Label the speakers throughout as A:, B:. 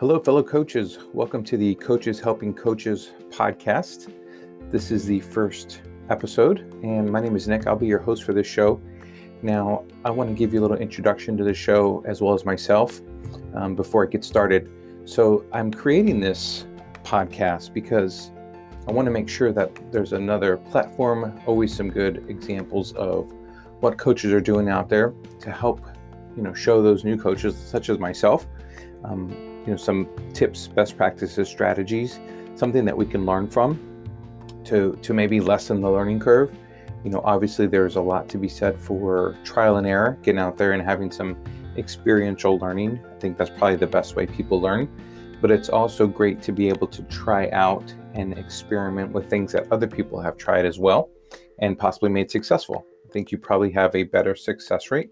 A: Hello, fellow coaches. Welcome to the Coaches Helping Coaches podcast. This is the first episode, and my name is Nick. I'll be your host for this show. Now, I want to give you a little introduction to the show as well as myself um, before I get started. So, I'm creating this podcast because I want to make sure that there's another platform, always some good examples of what coaches are doing out there to help, you know, show those new coaches, such as myself, um, you know some tips best practices strategies something that we can learn from to to maybe lessen the learning curve. You know obviously there's a lot to be said for trial and error getting out there and having some experiential learning. I think that's probably the best way people learn. But it's also great to be able to try out and experiment with things that other people have tried as well and possibly made successful. I think you probably have a better success rate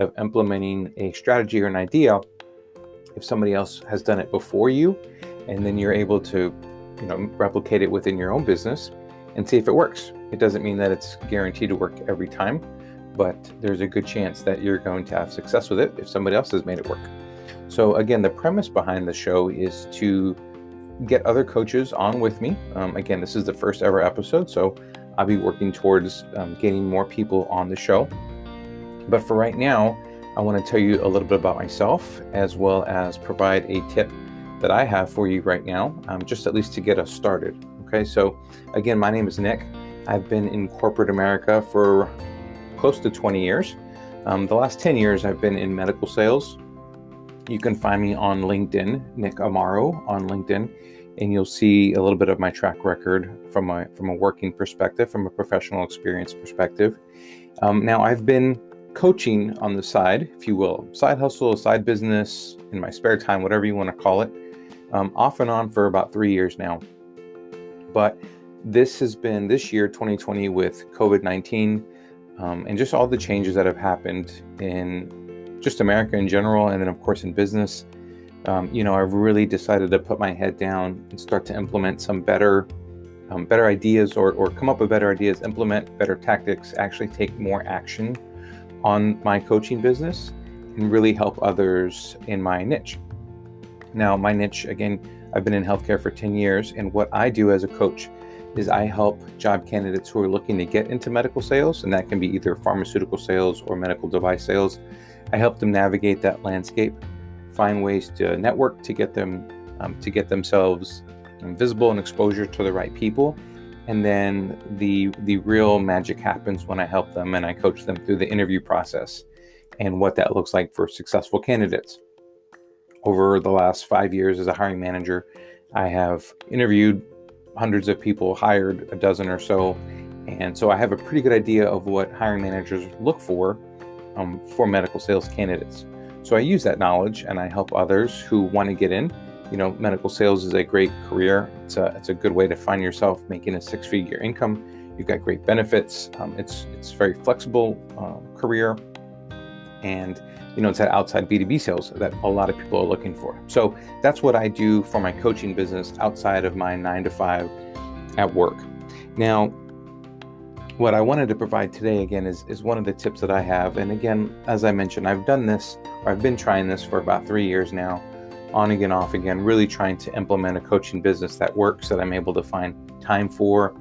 A: of implementing a strategy or an idea if somebody else has done it before you, and then you're able to, you know, replicate it within your own business and see if it works. It doesn't mean that it's guaranteed to work every time, but there's a good chance that you're going to have success with it if somebody else has made it work. So again, the premise behind the show is to get other coaches on with me. Um, again, this is the first ever episode, so I'll be working towards um, getting more people on the show. But for right now, I want to tell you a little bit about myself as well as provide a tip that I have for you right now, um, just at least to get us started. Okay, so again, my name is Nick. I've been in corporate America for close to 20 years. Um, the last 10 years, I've been in medical sales. You can find me on LinkedIn, Nick Amaro on LinkedIn, and you'll see a little bit of my track record from a from a working perspective, from a professional experience perspective. Um, now, I've been coaching on the side, if you will, side hustle, side business, in my spare time, whatever you want to call it, um, off and on for about three years now. But this has been this year, 2020, with COVID 19 um, and just all the changes that have happened in just America in general, and then, of course, in business. Um, you know, I've really decided to put my head down and start to implement some better, um, better ideas, or, or come up with better ideas, implement better tactics, actually take more action on my coaching business and really help others in my niche. Now, my niche, again, I've been in healthcare for 10 years, and what I do as a coach is I help job candidates who are looking to get into medical sales, and that can be either pharmaceutical sales or medical device sales. I help them navigate that landscape, find ways to network to get them um, to get themselves visible and exposure to the right people, and then the the real magic happens when I help them and I coach them through the interview process and what that looks like for successful candidates. Over the last 5 years as a hiring manager, I have interviewed hundreds of people, hired a dozen or so, and so I have a pretty good idea of what hiring managers look for um, for medical sales candidates. So I use that knowledge and I help others who want to get in you know, medical sales is a great career. It's a, it's a good way to find yourself making a six figure income. You've got great benefits. Um, it's, it's very flexible uh, career. And, you know, it's that outside B2B sales that a lot of people are looking for. So that's what I do for my coaching business outside of my nine to five at work. Now, what I wanted to provide today again is, is one of the tips that I have. And again, as I mentioned, I've done this or I've been trying this for about three years now on again, off again, really trying to implement a coaching business that works, that I'm able to find time for,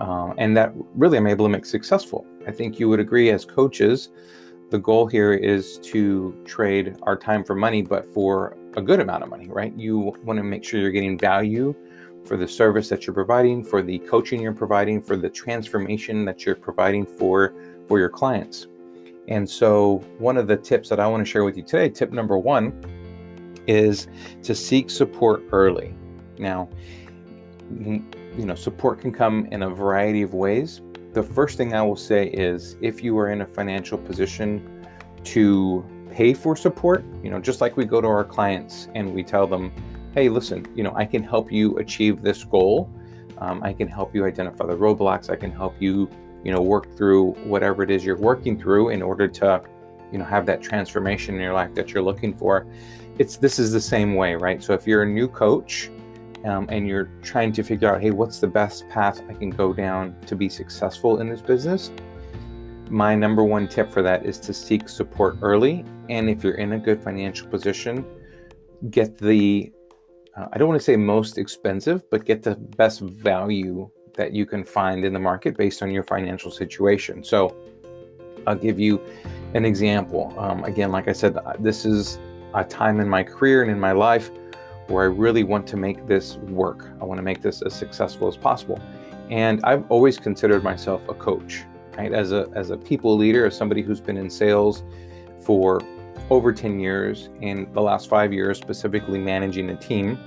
A: uh, and that really I'm able to make successful. I think you would agree as coaches, the goal here is to trade our time for money, but for a good amount of money, right? You want to make sure you're getting value for the service that you're providing, for the coaching you're providing, for the transformation that you're providing for for your clients. And so, one of the tips that I want to share with you today, tip number one, is to seek support early. Now, you know, support can come in a variety of ways. The first thing I will say is if you are in a financial position to pay for support, you know, just like we go to our clients and we tell them, hey, listen, you know, I can help you achieve this goal. Um, I can help you identify the roadblocks. I can help you, you know, work through whatever it is you're working through in order to, you know, have that transformation in your life that you're looking for it's this is the same way, right? So if you're a new coach um, and you're trying to figure out, hey, what's the best path I can go down to be successful in this business? My number one tip for that is to seek support early. And if you're in a good financial position, get the uh, I don't want to say most expensive, but get the best value that you can find in the market based on your financial situation. So I'll give you an example. Um, again, like I said, this is a time in my career and in my life where I really want to make this work. I want to make this as successful as possible. And I've always considered myself a coach, right? As a as a people leader, as somebody who's been in sales for over 10 years and the last 5 years specifically managing a team,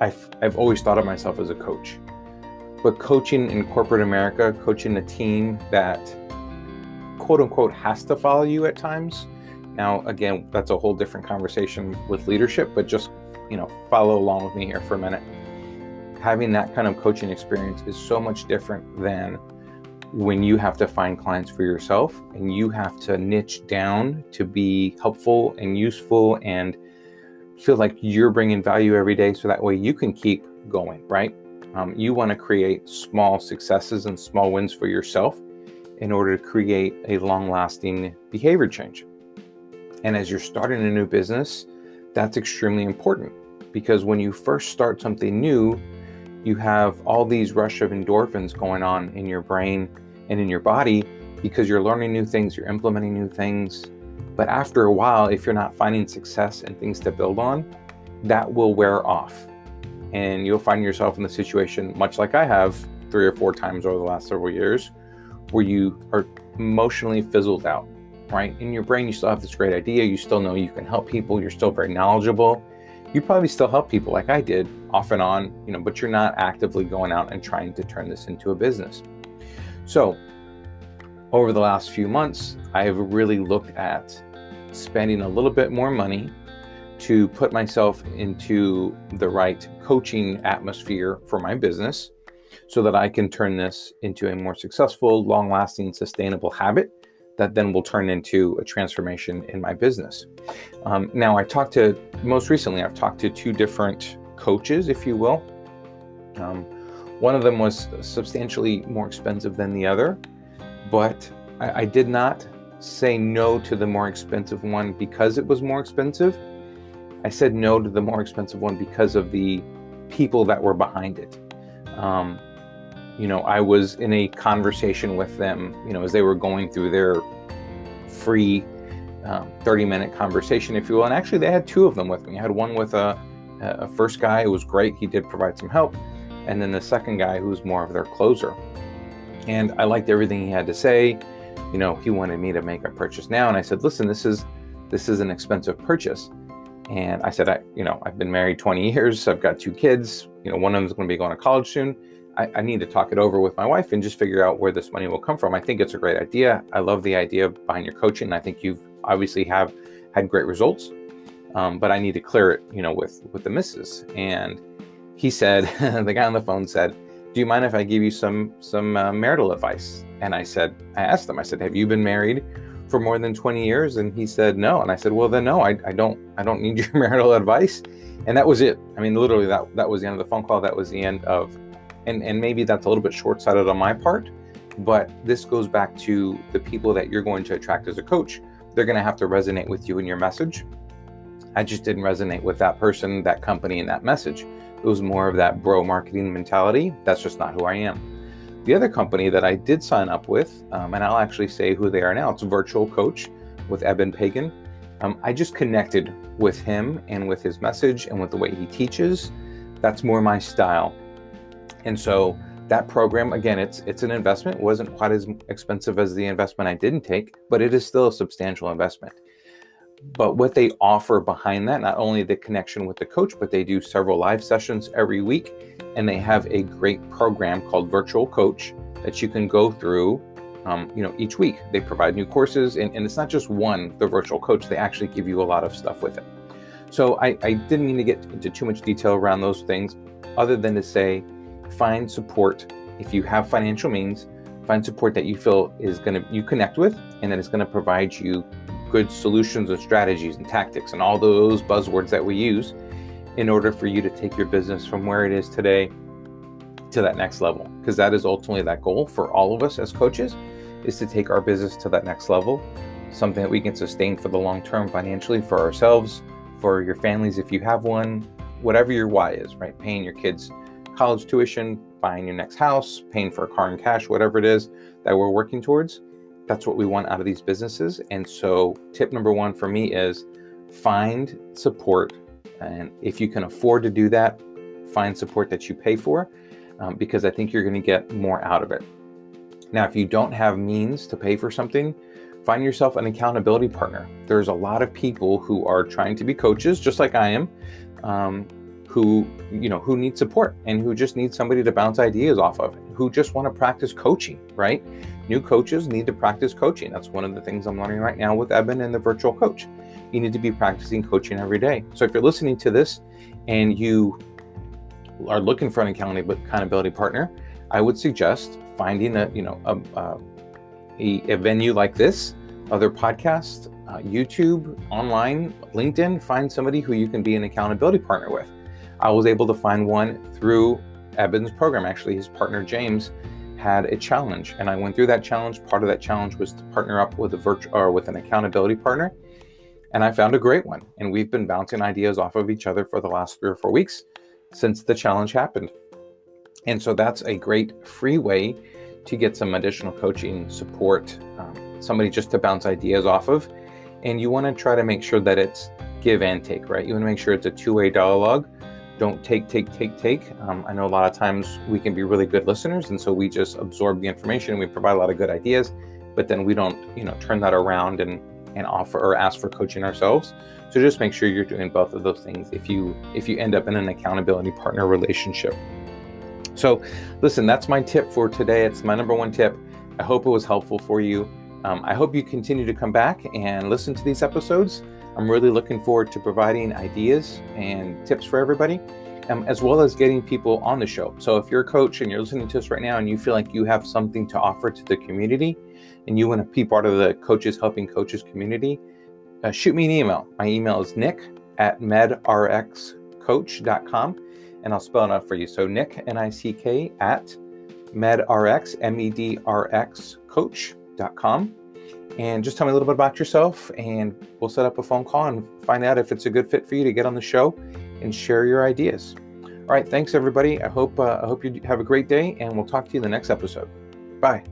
A: I've I've always thought of myself as a coach. But coaching in corporate America, coaching a team that quote unquote has to follow you at times. Now, again, that's a whole different conversation with leadership, but just, you know, follow along with me here for a minute. Having that kind of coaching experience is so much different than when you have to find clients for yourself and you have to niche down to be helpful and useful and feel like you're bringing value every day so that way you can keep going, right? Um, you want to create small successes and small wins for yourself in order to create a long lasting behavior change. And as you're starting a new business, that's extremely important because when you first start something new, you have all these rush of endorphins going on in your brain and in your body because you're learning new things, you're implementing new things. But after a while, if you're not finding success and things to build on, that will wear off. And you'll find yourself in the situation, much like I have three or four times over the last several years, where you are emotionally fizzled out, right? In your brain, you still have this great idea. You still know you can help people. You're still very knowledgeable. You probably still help people like I did off and on, you know, but you're not actively going out and trying to turn this into a business. So, over the last few months, I have really looked at spending a little bit more money to put myself into the right coaching atmosphere for my business so that I can turn this into a more successful, long lasting, sustainable habit that then will turn into a transformation in my business. Um, now, I talked to, most recently, I've talked to two different coaches, if you will. Um, one of them was substantially more expensive than the other, but I, I did not say no to the more expensive one because it was more expensive. I said no to the more expensive one because of the people that were behind it. Um, you know, I was in a conversation with them, you know, as they were going through their free um, 30 minute conversation, if you will. And actually, they had two of them with me. I had one with a, a first guy who was great, he did provide some help. And then the second guy who was more of their closer. And I liked everything he had to say. You know, he wanted me to make a purchase now. And I said, listen, this is this is an expensive purchase. And I said, I, you know, I've been married 20 years. I've got two kids. You know, one of them is going to be going to college soon. I, I, need to talk it over with my wife and just figure out where this money will come from. I think it's a great idea. I love the idea behind your coaching. I think you've obviously have had great results, um, but I need to clear it, you know, with with the misses. And he said, the guy on the phone said, "Do you mind if I give you some some uh, marital advice?" And I said, I asked him, I said, "Have you been married for more than 20 years?" And he said, "No." And I said, "Well, then no, I, I don't I don't need your marital advice." And that was it. I mean, literally, that that was the end of the phone call. That was the end of and and maybe that's a little bit short-sighted on my part but this goes back to the people that you're going to attract as a coach. They're going to have to resonate with you and your message. I just didn't resonate with that person that company and that message. It was more of that bro marketing mentality. That's just not who i am. The other company that i did sign up with um, and i'll actually say who they are now it's virtual coach with eben pagan. Um, i just connected with him and with his message and with the way he teaches. That's more my style and so that program, again, it's it's an investment. It wasn't quite as expensive as the investment I didn't take, but it is still a substantial investment. But what they offer behind that, not only the connection with the coach, but they do several live sessions every week, and they have a great program called Virtual Coach that you can go through. Um, you know, each week they provide new courses, and, and it's not just one, the virtual coach. They actually give you a lot of stuff with it. So I, I didn't mean to get into too much detail around those things, other than to say find support if you have financial means find support that you feel is going to you connect with and that is going to provide you good solutions and strategies and tactics and all those buzzwords that we use in order for you to take your business from where it is today to that next level because that is ultimately that goal for all of us as coaches is to take our business to that next level something that we can sustain for the long term financially for ourselves for your families if you have one whatever your why is, right? Paying your kids college tuition, buying your next house, paying for a car in cash, whatever it is that we're working towards. That's what we want out of these businesses. And so, tip number one for me is find support. And if you can afford to do that, find support that you pay for um, because I think you're going to get more out of it. Now, if you don't have means to pay for something, find yourself an accountability partner. There's a lot of people who are trying to be coaches, just like I am, um, who you know who need support and who just need somebody to bounce ideas off of, who just want to practice coaching. Right? New coaches need to practice coaching. That's one of the things I'm learning right now with Eben and the virtual coach. You need to be practicing coaching every day. So if you're listening to this and you are looking for an accountability partner, I would suggest finding a you know a, a, a venue like this, other podcasts, uh, YouTube, online, LinkedIn. Find somebody who you can be an accountability partner with. I was able to find one through Eben's program. Actually, his partner James had a challenge, and I went through that challenge. Part of that challenge was to partner up with a virtual or with an accountability partner, and I found a great one. And we've been bouncing ideas off of each other for the last three or four weeks since the challenge happened. And so that's a great free way to get some additional coaching support, um, somebody just to bounce ideas off of. And you want to try to make sure that it's give and take, right? You want to make sure it's a two way dialogue. Don't take, take, take, take. Um, I know a lot of times we can be really good listeners, and so we just absorb the information. We provide a lot of good ideas, but then we don't, you know, turn that around and and offer or ask for coaching ourselves. So just make sure you're doing both of those things if you if you end up in an accountability partner relationship. So listen, that's my tip for today. It's my number one tip. I hope it was helpful for you. Um, I hope you continue to come back and listen to these episodes. I'm really looking forward to providing ideas and tips for everybody, um, as well as getting people on the show. So if you're a coach and you're listening to us right now and you feel like you have something to offer to the community, and you want to be part of the Coaches Helping Coaches community, uh, shoot me an email. My email is nick at medrxcoach.com, and I'll spell it out for you. So nick, N-I-C-K, at medrx, M-E-D-R-X, coach.com. And just tell me a little bit about yourself, and we'll set up a phone call and find out if it's a good fit for you to get on the show and share your ideas. All right, thanks everybody. I hope uh, I hope you have a great day, and we'll talk to you in the next episode. Bye.